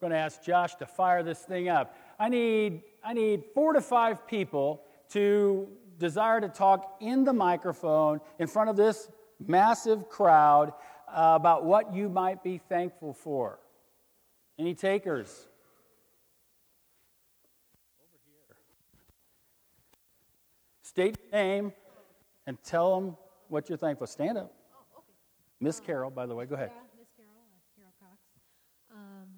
I'm going to ask Josh to fire this thing up. I need, I need four to five people to desire to talk in the microphone in front of this massive crowd uh, about what you might be thankful for. Any takers? Over here. State your name and tell them what you're thankful. Stand up. Oh. Miss Carol, by the way, go ahead. Yeah, Miss Carol, uh, Carol Cox. Um,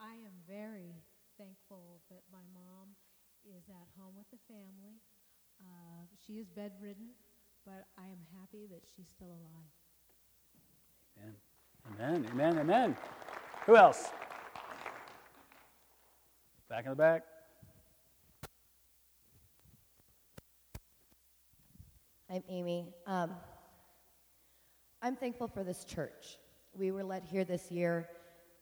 I am very thankful that my mom is at home with the family. Uh, she is bedridden, but I am happy that she's still alive. Amen. Amen. Amen. Amen. Who else? Back in the back. I'm Amy. Um, I'm thankful for this church. We were led here this year,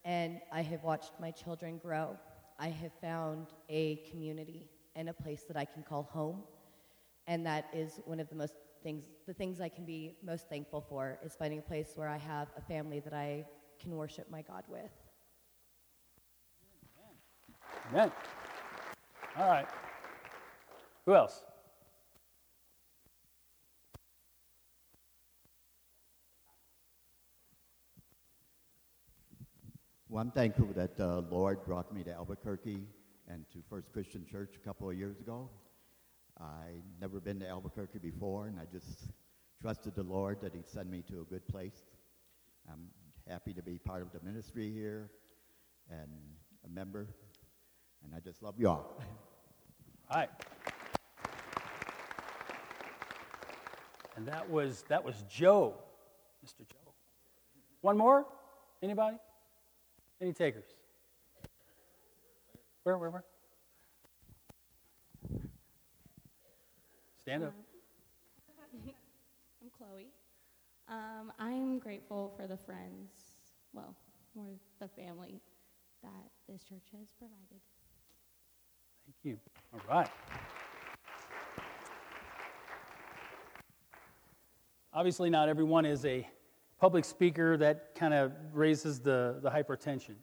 and I have watched my children grow. I have found a community and a place that I can call home, and that is one of the most things, the things I can be most thankful for is finding a place where I have a family that I can worship my God with. Amen. All right. Who else? Well, I'm thankful that the uh, Lord brought me to Albuquerque and to First Christian Church a couple of years ago. I never been to Albuquerque before, and I just trusted the Lord that He'd send me to a good place. I'm happy to be part of the ministry here and a member and I just love you all. Right. And that was that was Joe, Mr. Joe. One more? Anybody? Any takers? Where, where, where? Stand up. I'm Chloe. Um, I'm grateful for the friends, well, more the family that this church has provided. Thank you. All right. Obviously, not everyone is a public speaker that kind of raises the, the hypertension.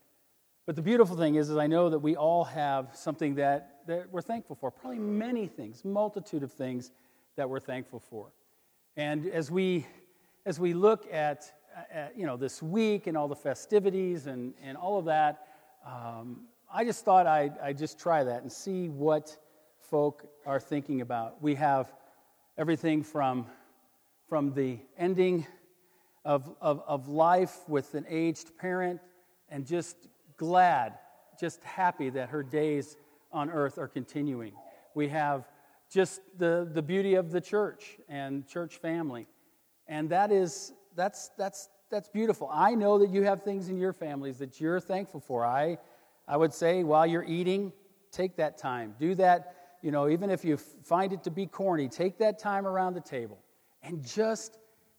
But the beautiful thing is, is I know that we all have something that, that we're thankful for. Probably many things, multitude of things that we're thankful for. And as we, as we look at, at you know, this week and all the festivities and, and all of that, um, I just thought I'd, I'd just try that and see what folk are thinking about. We have everything from, from the ending of, of, of life with an aged parent and just glad, just happy that her days on earth are continuing. We have just the, the beauty of the church and church family. And that is, that's, that's, that's beautiful. I know that you have things in your families that you're thankful for. I I would say while you're eating, take that time. Do that, you know, even if you find it to be corny, take that time around the table and just,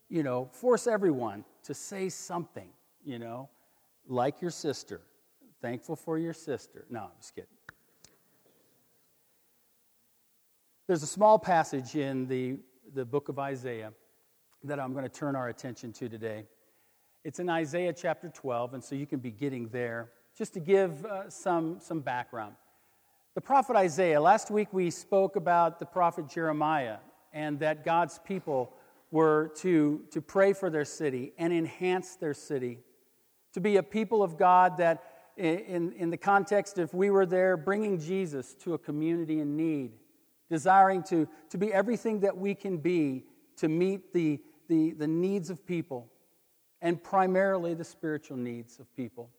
you know, force everyone to say something, you know, like your sister. Thankful for your sister. No, I'm just kidding. There's a small passage in the, the book of Isaiah that I'm going to turn our attention to today. It's in Isaiah chapter 12, and so you can be getting there just to give uh, some, some background. The prophet Isaiah, last week we spoke about the prophet Jeremiah and that God's people were to, to pray for their city and enhance their city, to be a people of God that, in, in the context, if we were there bringing Jesus to a community in need, desiring to, to be everything that we can be to meet the, the, the needs of people, and primarily the spiritual needs of people.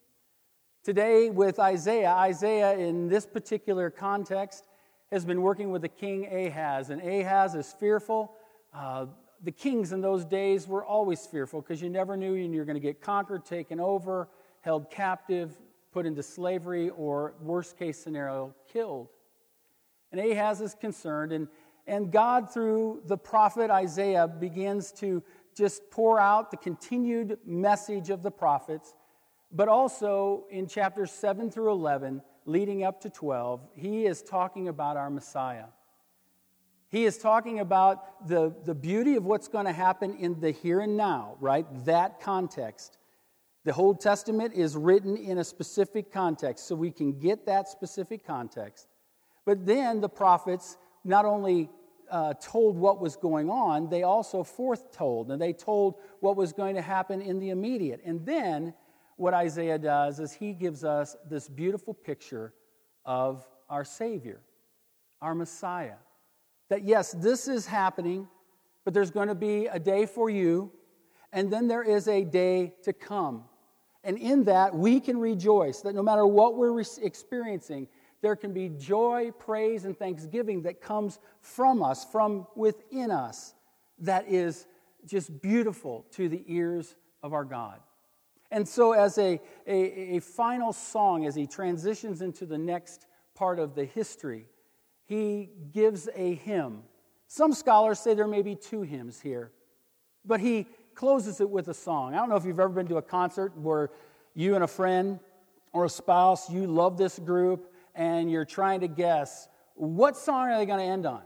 Today, with Isaiah, Isaiah in this particular context has been working with the king Ahaz, and Ahaz is fearful. Uh, the kings in those days were always fearful because you never knew when you're going to get conquered, taken over, held captive, put into slavery, or worst case scenario, killed. And Ahaz is concerned, and, and God, through the prophet Isaiah, begins to just pour out the continued message of the prophets but also in chapters 7 through 11, leading up to 12, he is talking about our Messiah. He is talking about the, the beauty of what's going to happen in the here and now, right? That context. The Old Testament is written in a specific context, so we can get that specific context. But then the prophets not only uh, told what was going on, they also foretold, and they told what was going to happen in the immediate. And then what Isaiah does is he gives us this beautiful picture of our Savior, our Messiah. That yes, this is happening, but there's going to be a day for you, and then there is a day to come. And in that, we can rejoice that no matter what we're experiencing, there can be joy, praise, and thanksgiving that comes from us, from within us, that is just beautiful to the ears of our God. And so, as a, a, a, final song, as he transitions into the next part of the history, he gives a hymn. Some scholars say there may be two hymns here, but he closes it with a song. I don't know if you've ever been to a concert where you and a friend or a spouse, you love this group, and you're trying to guess what song are they going to end on?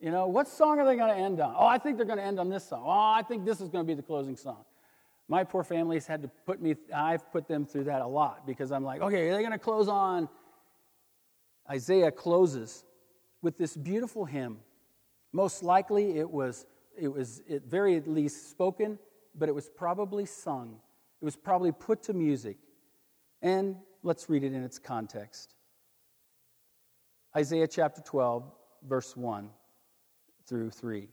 You know, what song are they going to end on? Oh, I think they're going to end on this song. Oh, I think this is going to be the closing song. My poor families had to put me, I've put them through that a lot because I'm like, okay, are they going to close on? Isaiah closes with this beautiful hymn. Most likely it was, it was at very least spoken, but it was probably sung. It was probably put to music. And let's read it in its context. Isaiah chapter 12, verse 1 through 3.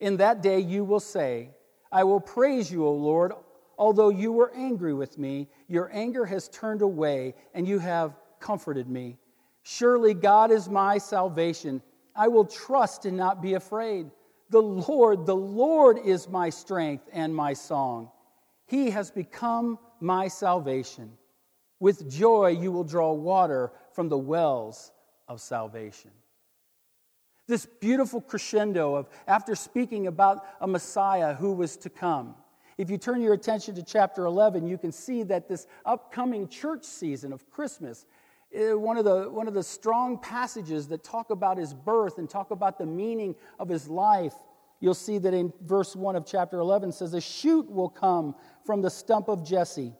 In that day you will say, I will praise you, O Lord, although you were angry with me. Your anger has turned away, and you have comforted me. Surely God is my salvation. I will trust and not be afraid. The Lord, the Lord is my strength and my song. He has become my salvation. With joy you will draw water from the wells of salvation. This beautiful crescendo of after speaking about a Messiah who was to come. If you turn your attention to chapter 11, you can see that this upcoming church season of Christmas, Uh, one of, the, one of the strong passages that talk about his birth and talk about the meaning of his life, you'll see that in verse 1 of chapter 11 says, A shoot will come from the stump of Jesse.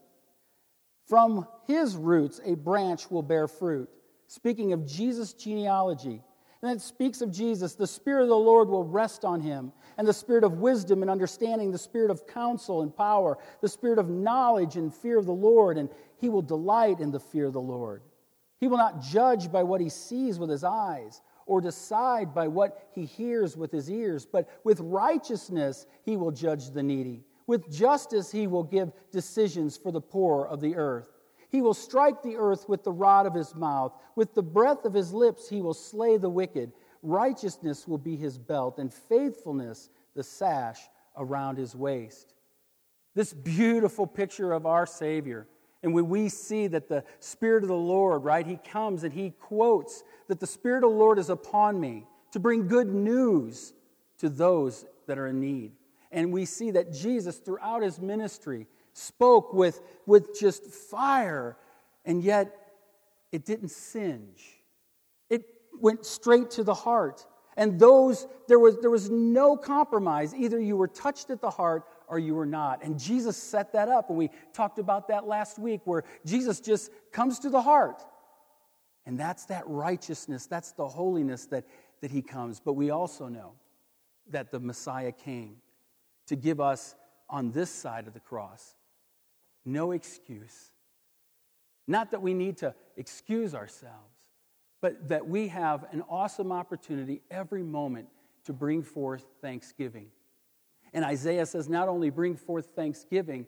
From his roots, a branch will bear fruit speaking of Jesus' genealogy. And it speaks of Jesus. The Spirit of the Lord will rest on him, and the Spirit of wisdom and understanding, the Spirit of counsel and power, the Spirit of knowledge and fear of the Lord, and he will delight in the fear of the Lord. He will not judge by what he sees with his eyes, or decide by what he hears with his ears, but with righteousness he will judge the needy. With justice he will give decisions for the poor of the earth. He will strike the earth with the rod of his mouth. With the breath of his lips, he will slay the wicked. Righteousness will be his belt, and faithfulness the sash around his waist. This beautiful picture of our Savior. And when we see that the Spirit of the Lord, right, he comes and he quotes that the Spirit of the Lord is upon me to bring good news to those that are in need. And we see that Jesus, throughout his ministry, spoke with, with just fire, and yet it didn't singe. It went straight to the heart. And those, there was, there was no compromise. Either you were touched at the heart or you were not. And Jesus set that up. And we talked about that last week, where Jesus just comes to the heart. And that's that righteousness, that's the holiness that, that he comes. But we also know that the Messiah came to give us on this side of the cross no excuse. Not that we need to excuse ourselves, but that we have an awesome opportunity every moment to bring forth thanksgiving. And Isaiah says, not only bring forth thanksgiving,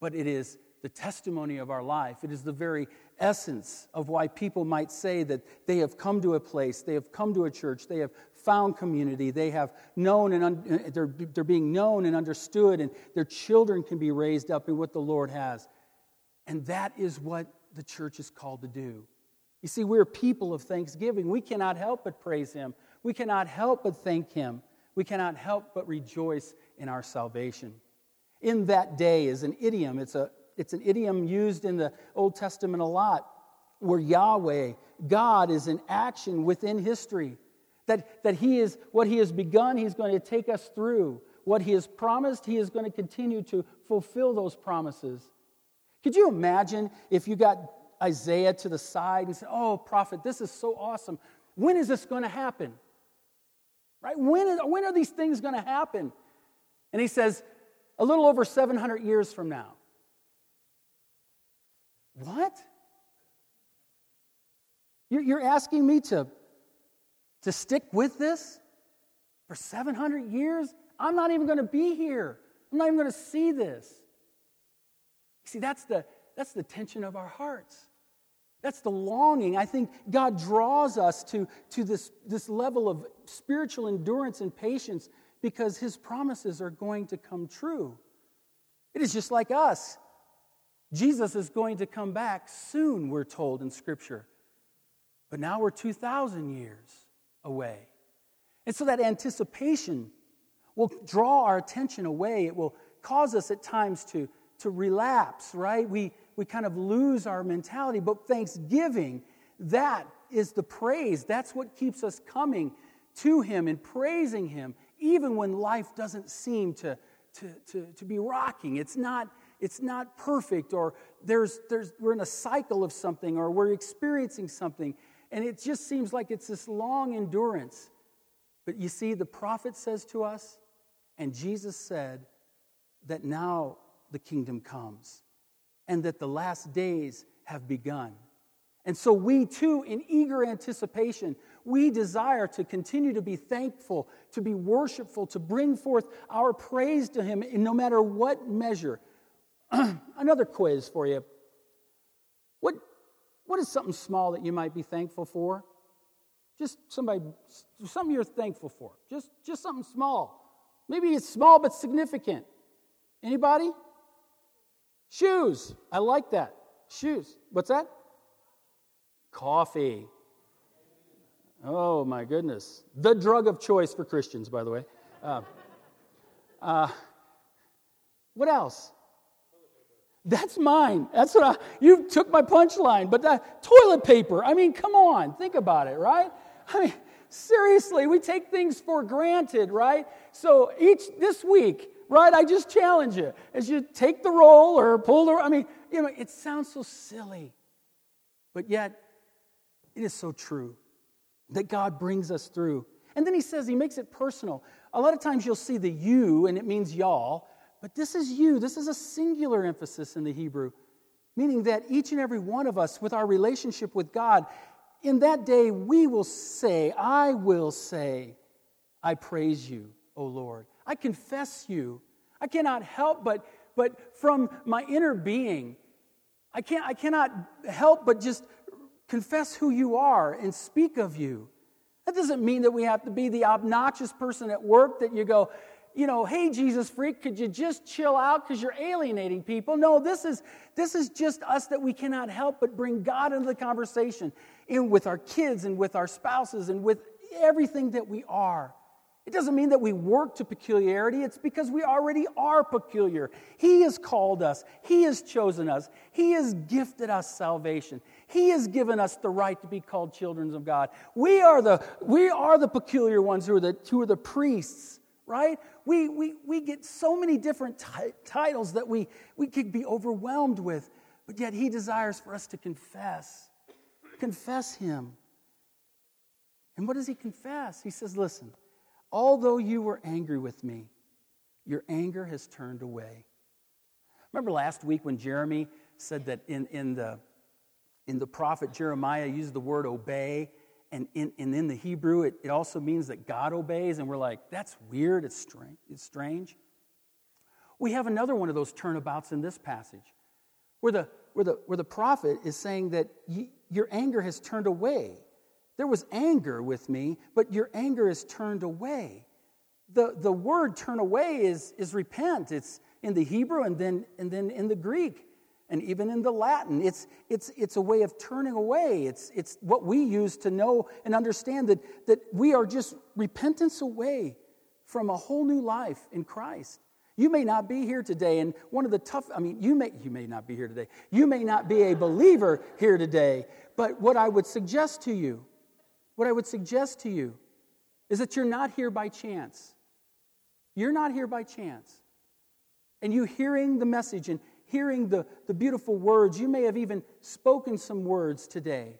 but it is the testimony of our life. It is the very essence of why people might say that they have come to a place, they have come to a church, they have found community, they have known and un- uh, they're, they're being known and understood, and their children can be raised up in what the Lord has. And that is what the church is called to do. You see, we're people of thanksgiving. We cannot help but praise Him. We cannot help but thank Him. We cannot help but rejoice in our salvation. In that day is an idiom. It's, a, it's an idiom used in the Old Testament a lot, where Yahweh, God, is in action within history. That, that he is, what he has begun, he's going to take us through. What he has promised, he is going to continue to fulfill those promises. Could you imagine if you got Isaiah to the side and said, Oh, prophet, this is so awesome. When is this going to happen? Right? When, is, when are these things going to happen? And he says, A little over 700 years from now. What? You're asking me to, to stick with this for 700 years? I'm not even going to be here. I'm not even going to see this. See, that's the, that's the tension of our hearts. That's the longing. I think God draws us to, to this, this level of spiritual endurance and patience because his promises are going to come true. It is just like us. Jesus is going to come back soon, we're told in Scripture. But now we're 2,000 years away. And so that anticipation will draw our attention away. It will cause us at times to, to relapse, right? We, we kind of lose our mentality. But thanksgiving, that is the praise. That's what keeps us coming to Him and praising Him, even when life doesn't seem to, to, to, to be rocking. It's not, it's not perfect, or there's, there's, we're in a cycle of something, or we're experiencing something. And it just seems like it's this long endurance. But you see, the prophet says to us, and Jesus said, that now the kingdom comes and that the last days have begun. And so we too, in eager anticipation, we desire to continue to be thankful, to be worshipful, to bring forth our praise to Him in no matter what measure. Another quiz for you. What, what is something small that you might be thankful for? Just somebody, something you're thankful for. Just, just something small. Maybe it's small but significant. Anybody? Shoes. I like that. Shoes. What's that? Coffee. Oh my goodness. The drug of choice for Christians, by the way. Uh, uh, what else? That's mine. That's what I, you took my punchline. But that, toilet paper, I mean, come on, think about it, right? I mean, seriously, we take things for granted, right? So each, this week, right, I just challenge you as you take the roll or pull the, I mean, you know, it sounds so silly, but yet it is so true that God brings us through. And then he says, he makes it personal. A lot of times you'll see the you, and it means y'all. But this is you. This is a singular emphasis in the Hebrew, meaning that each and every one of us, with our relationship with God, in that day we will say, I will say, I praise you, O Lord. I confess you. I cannot help but, but from my inner being, I, can't, I cannot help but just confess who you are and speak of you. That doesn't mean that we have to be the obnoxious person at work that you go, you know, hey, Jesus freak, could you just chill out because you're alienating people? No, this is, this is just us that we cannot help but bring God into the conversation in with our kids and with our spouses and with everything that we are. It doesn't mean that we work to peculiarity. It's because we already are peculiar. He has called us, He has chosen us, He has gifted us salvation. He has given us the right to be called children of God. We are the, we are the peculiar ones who are the, who are the priests, right? We, we, we get so many different t- titles that we, we could be overwhelmed with, but yet He desires for us to confess. Confess Him. And what does He confess? He says, Listen, Although you were angry with me, your anger has turned away. Remember last week when Jeremy said that in, in, the, in the prophet Jeremiah used the word obey, and in, and in the Hebrew it, it also means that God obeys, and we're like, that's weird, it's strange, it's strange. We have another one of those turnabouts in this passage where the, where the, where the prophet is saying that your anger has turned away. There was anger with me, but your anger is turned away. The, the word turn away is, is repent. It's in the Hebrew and then, and then in the Greek and even in the Latin. It's, it's, it's a way of turning away. It's, it's what we use to know and understand that, that we are just repentance away from a whole new life in Christ. You may not be here today, and one of the tough, I mean, you may, you may not be here today. You may not be a believer here today, but what I would suggest to you what I would suggest to you is that you're not here by chance. You're not here by chance. And you hearing the message and hearing the, the beautiful words. You may have even spoken some words today.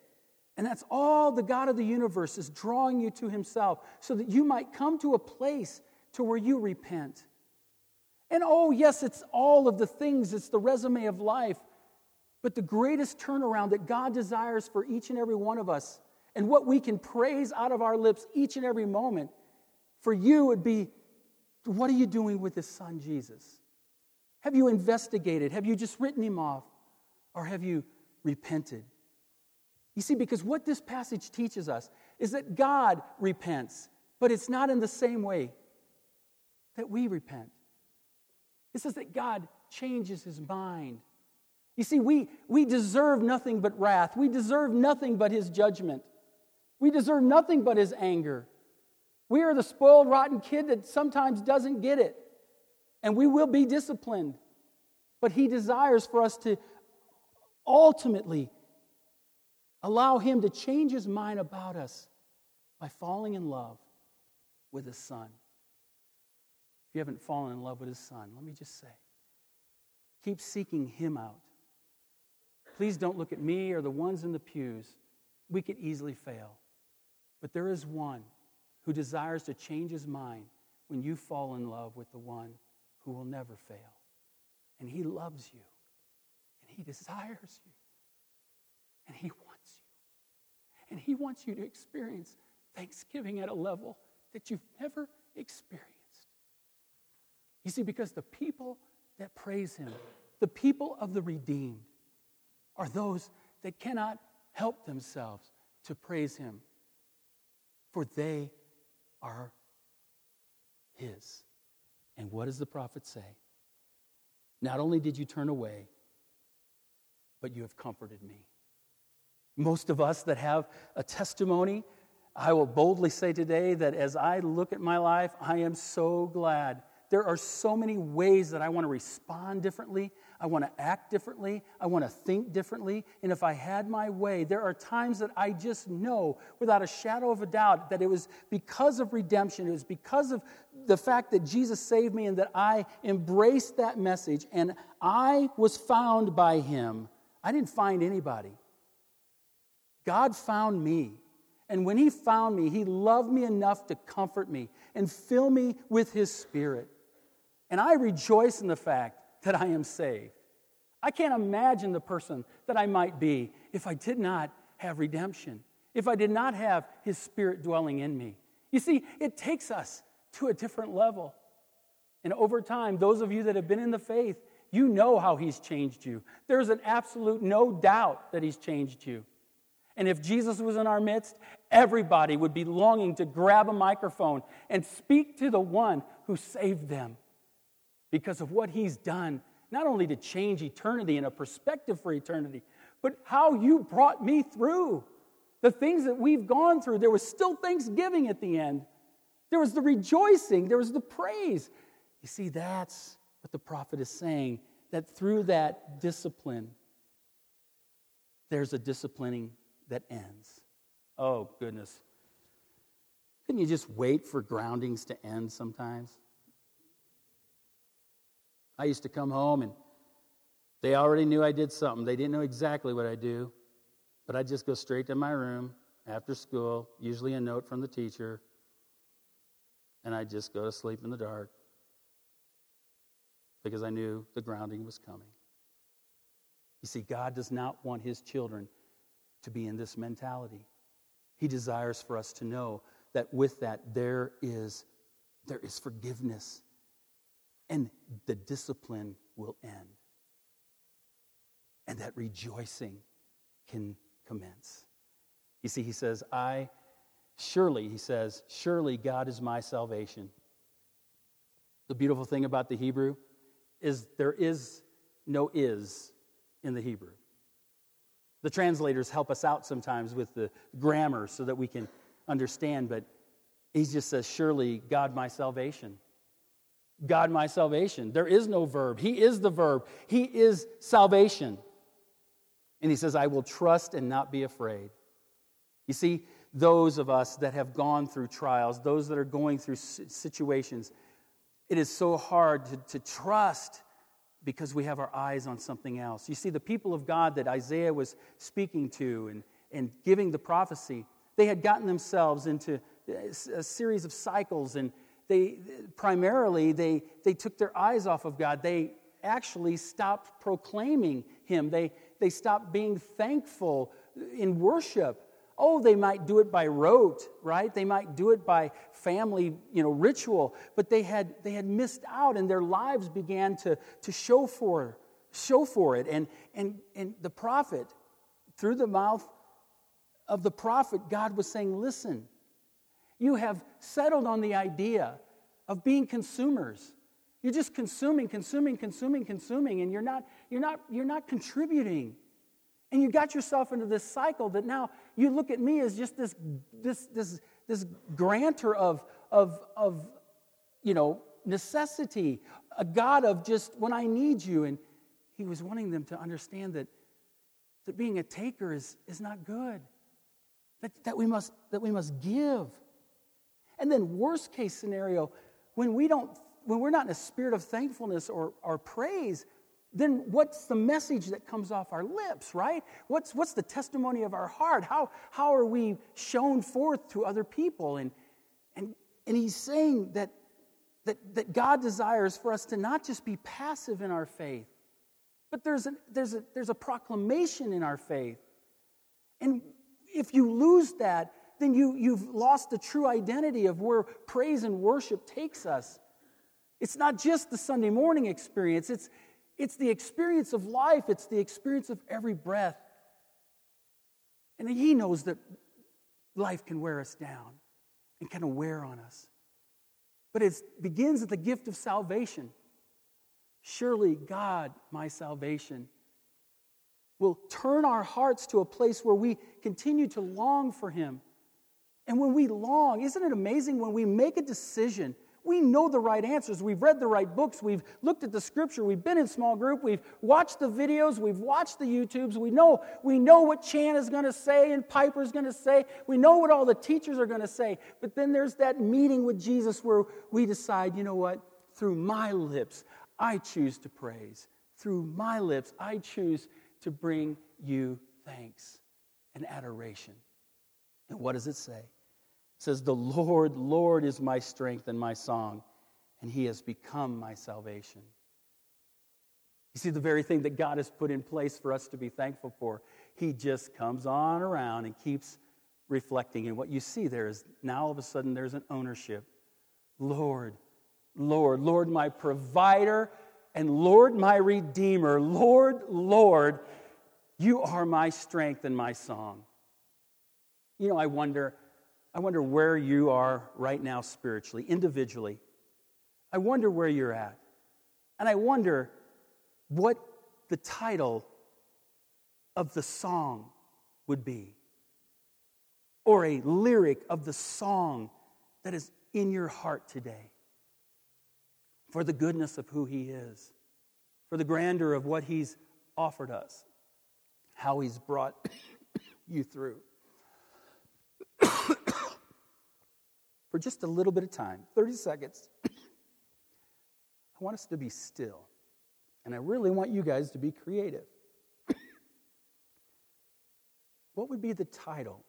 And that's all the God of the universe is drawing you to himself so that you might come to a place to where you repent. And oh, yes, it's all of the things, it's the resume of life. But the greatest turnaround that God desires for each and every one of us, and what we can praise out of our lips each and every moment, for you would be what are you doing with this son, Jesus? Have you investigated? Have you just written him off? Or have you repented? You see, because what this passage teaches us is that God repents, but it's not in the same way that we repent. It says that God changes his mind. You see, we, we deserve nothing but wrath. We deserve nothing but his judgment. We deserve nothing but his anger. We are the spoiled, rotten kid that sometimes doesn't get it. And we will be disciplined. But he desires for us to ultimately allow him to change his mind about us by falling in love with his son. If you haven't fallen in love with his son, let me just say keep seeking him out. Please don't look at me or the ones in the pews. We could easily fail. But there is one who desires to change his mind when you fall in love with the one who will never fail. And he loves you, and he desires you, and he wants you. And he wants you to experience thanksgiving at a level that you've never experienced. You see, because the people that praise him, the people of the redeemed, are those that cannot help themselves to praise him, for they are his. And what does the prophet say? Not only did you turn away, but you have comforted me. Most of us that have a testimony, I will boldly say today that as I look at my life, I am so glad there are so many ways that I want to respond differently. I want to act differently. I want to think differently. And if I had my way, there are times that I just know without a shadow of a doubt that it was because of redemption. It was because of the fact that Jesus saved me and that I embraced that message and I was found by him. I didn't find anybody. God found me. And when he found me, he loved me enough to comfort me and fill me with his spirit. And I rejoice in the fact that I am saved. I can't imagine the person that I might be if I did not have redemption, if I did not have His Spirit dwelling in me. You see, it takes us to a different level. And over time, those of you that have been in the faith, you know how He's changed you. There's an absolute no doubt that He's changed you. And if Jesus was in our midst, everybody would be longing to grab a microphone and speak to the one who saved them because of what he's done, not only to change eternity and a perspective for eternity, but how you brought me through. The things that we've gone through, there was still thanksgiving at the end. There was the rejoicing, there was the praise. You see, that's what the prophet is saying that through that discipline, there's a disciplining that ends. Oh, goodness. Couldn't you just wait for groundings to end sometimes? I used to come home and they already knew I did something. They didn't know exactly what I do, but I'd just go straight to my room after school, usually a note from the teacher, and I'd just go to sleep in the dark because I knew the grounding was coming. You see, God does not want his children to be in this mentality. He desires for us to know that with that there is there is forgiveness and the discipline will end. And that rejoicing can commence. You see, he says, I, surely, he says, surely God is my salvation. The beautiful thing about the Hebrew is there is no is in the Hebrew. The translators help us out sometimes with the grammar so that we can understand, but he just says, Surely God my salvation. God my salvation. There is no verb. He is the verb. He is salvation. And he says, I will trust and not be afraid. You see, those of us that have gone through trials, those that are going through situations, it is so hard to, to trust because we have our eyes on something else. You see, the people of God that Isaiah was speaking to and, and giving the prophecy, they had gotten themselves into uh, a series of cycles and they primarily they, they took their eyes off of god. They actually stopped proclaiming him. They, they stopped being thankful in worship. Oh they might do it by rote right? They might do it by family you know ritual. But they had they had missed out and their lives began to to show for show for it. And and and the prophet through the mouth of the prophet god was saying listen you have settled on the idea of being consumers. You're just consuming, consuming, consuming, consuming, and you're not, you're not, you're not contributing. And you got yourself into this cycle that now you look at me as just this, this, this, this grantor of, of, of, you know, necessity, a God of just when I need you. And he was wanting them to understand that, that being a taker is, is not good, that, that, we must, that we must give. And then, worst case scenario, when we don't, when we're not in a spirit of thankfulness or, or praise, then what's the message that comes off our lips, right? What's, what's the testimony of our heart? How, how are we shown forth to other people? And, and, and he's saying that, that, that God desires for us to not just be passive in our faith, but there's a, there's, a, there's a proclamation in our faith. And if you lose that, then you, you've lost the true identity of where praise and worship takes us. It's not just the Sunday morning experience, it's, it's the experience of life, it's the experience of every breath. And He knows that life can wear us down and of wear on us. But it begins at the gift of salvation. Surely, God, my salvation, will turn our hearts to a place where we continue to long for Him and when we long, isn't it amazing when we make a decision? We know the right answers. We've read the right books. We've looked at the scripture. We've been in small group. We've watched the videos. We've watched the YouTubes. We know, we know what Chan is going to say and Piper's going to say. We know what all the teachers are going to say. But then there's that meeting with Jesus where we decide, you know what? Through my lips, I choose to praise. Through my lips, I choose to bring you thanks and adoration. And what does it say? Says, The Lord, Lord is my strength and my song, and he has become my salvation. You see, the very thing that God has put in place for us to be thankful for, he just comes on around and keeps reflecting. And what you see there is now all of a sudden there's an ownership. Lord, Lord, Lord, my provider, and Lord, my redeemer. Lord, Lord, you are my strength and my song. You know, I wonder I wonder where you are right now spiritually, individually. I wonder where you're at. And I wonder what the title of the song would be, or a lyric of the song that is in your heart today for the goodness of who He is, for the grandeur of what He's offered us, how He's brought you through. For just a little bit of time 30 seconds. I want us to be still. And I really want you guys to be creative. what would be the title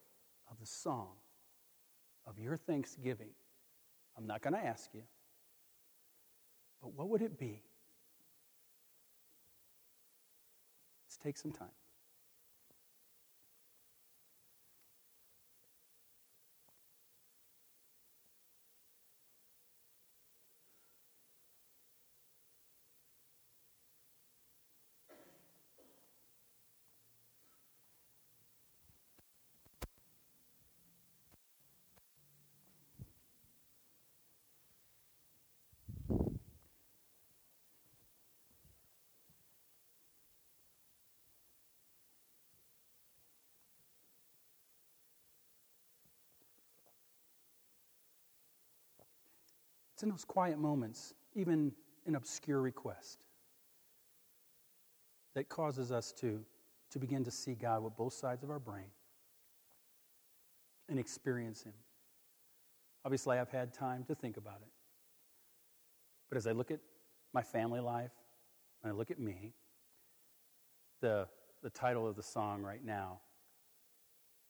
of the song of your Thanksgiving? I'm not going to ask you. But what would it be? Let's take some time. It's in those quiet moments, even an obscure request, that causes us to, to begin to see God with both sides of our brain and experience Him. Obviously, I've had time to think about it. But as I look at my family life, and I look at me, the, the title of the song right now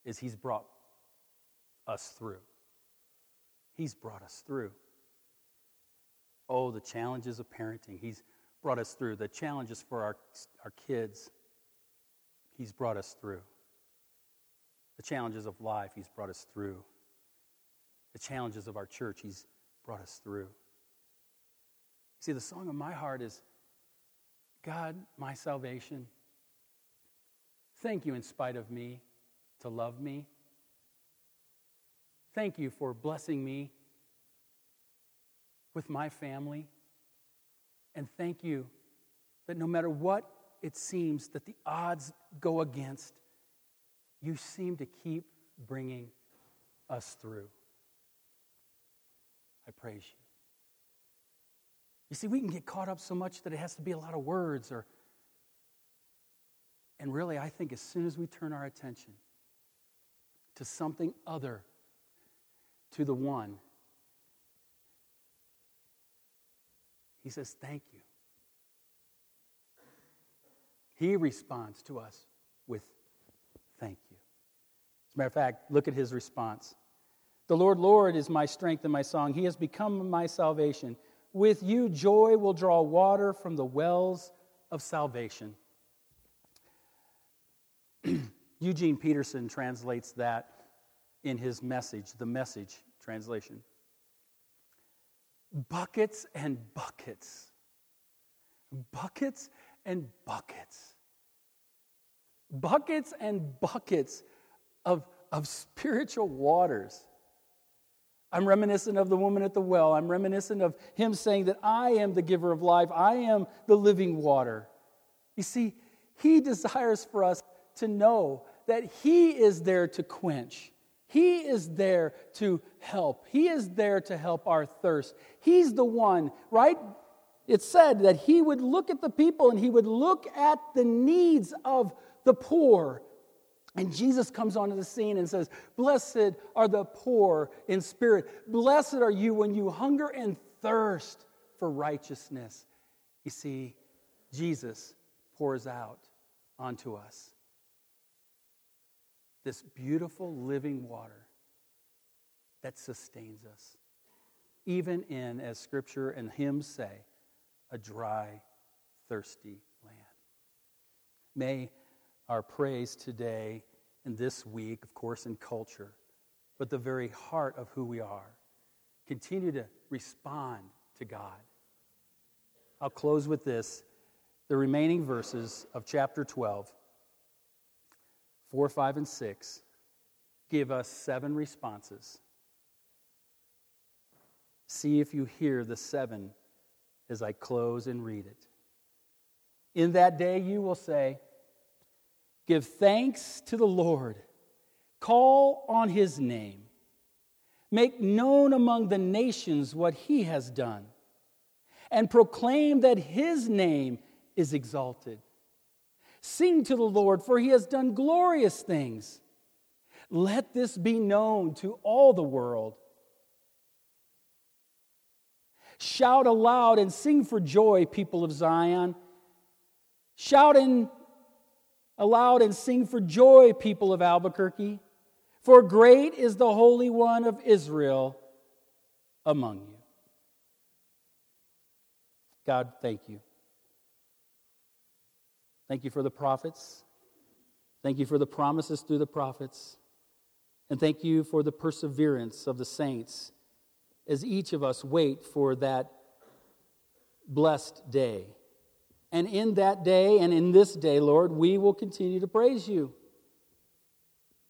is He's Brought Us Through. He's brought us through. Oh, the challenges of parenting. He's brought us through. The challenges for our, our kids. He's brought us through. The challenges of life. He's brought us through. The challenges of our church. He's brought us through. See, the song of my heart is God, my salvation. Thank you in spite of me to love me. Thank you for blessing me with my family. And thank you that no matter what it seems that the odds go against, you seem to keep bringing us through. I praise you. You see, we can get caught up so much that it has to be a lot of words or and really I think as soon as we turn our attention to something other to the one he says thank you. He responds to us with thank you. As a matter of fact, look at his response. The Lord, Lord is my strength and my song. He has become my salvation. With you, joy will draw water from the wells of salvation. Eugene Peterson translates that in his message, the message translation. Buckets and buckets. Buckets and buckets. Buckets and buckets of, of spiritual waters I'm reminiscent of the woman at the well. I'm reminiscent of him saying that I am the giver of life, I am the living water. You see, he desires for us to know that he is there to quench. He is there to help. He is there to help our thirst. He's the one, right? It said that he would look at the people and he would look at the needs of the poor and Jesus comes onto the scene and says, Blessed are the poor in spirit. Blessed are you when you hunger and thirst for righteousness. You see, Jesus pours out onto us this beautiful living water that sustains us, even in, as scripture and hymns say, a dry, thirsty land. May our praise today and this week, of course, in culture, but the very heart of who we are. Continue to respond to God. I'll close with this the remaining verses of chapter 12, 4, 5, and 6 give us seven responses. See if you hear the seven as I close and read it. In that day you will say, Give thanks to the Lord. Call on his name. Make known among the nations what he has done. And proclaim that his name is exalted. Sing to the Lord, for he has done glorious things. Let this be known to all the world. Shout aloud and sing for joy, people of Zion. Shout in aloud and sing for joy, people of Albuquerque, for great is the Holy One of Israel among you. God, thank you. Thank you for the prophets. Thank you for the promises through the prophets. And thank you for the perseverance of the saints as each of us wait for that blessed day and in that day and in this day, Lord, we will continue to praise you.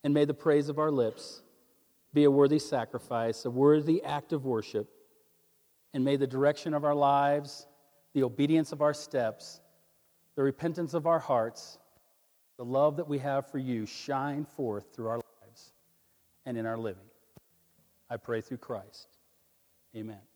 And may the praise of our lips be a worthy sacrifice, a worthy act of worship. And may the direction of our lives, the obedience of our steps, the repentance of our hearts, the love that we have for you shine forth through our lives and in our living. I pray through Christ. Amen.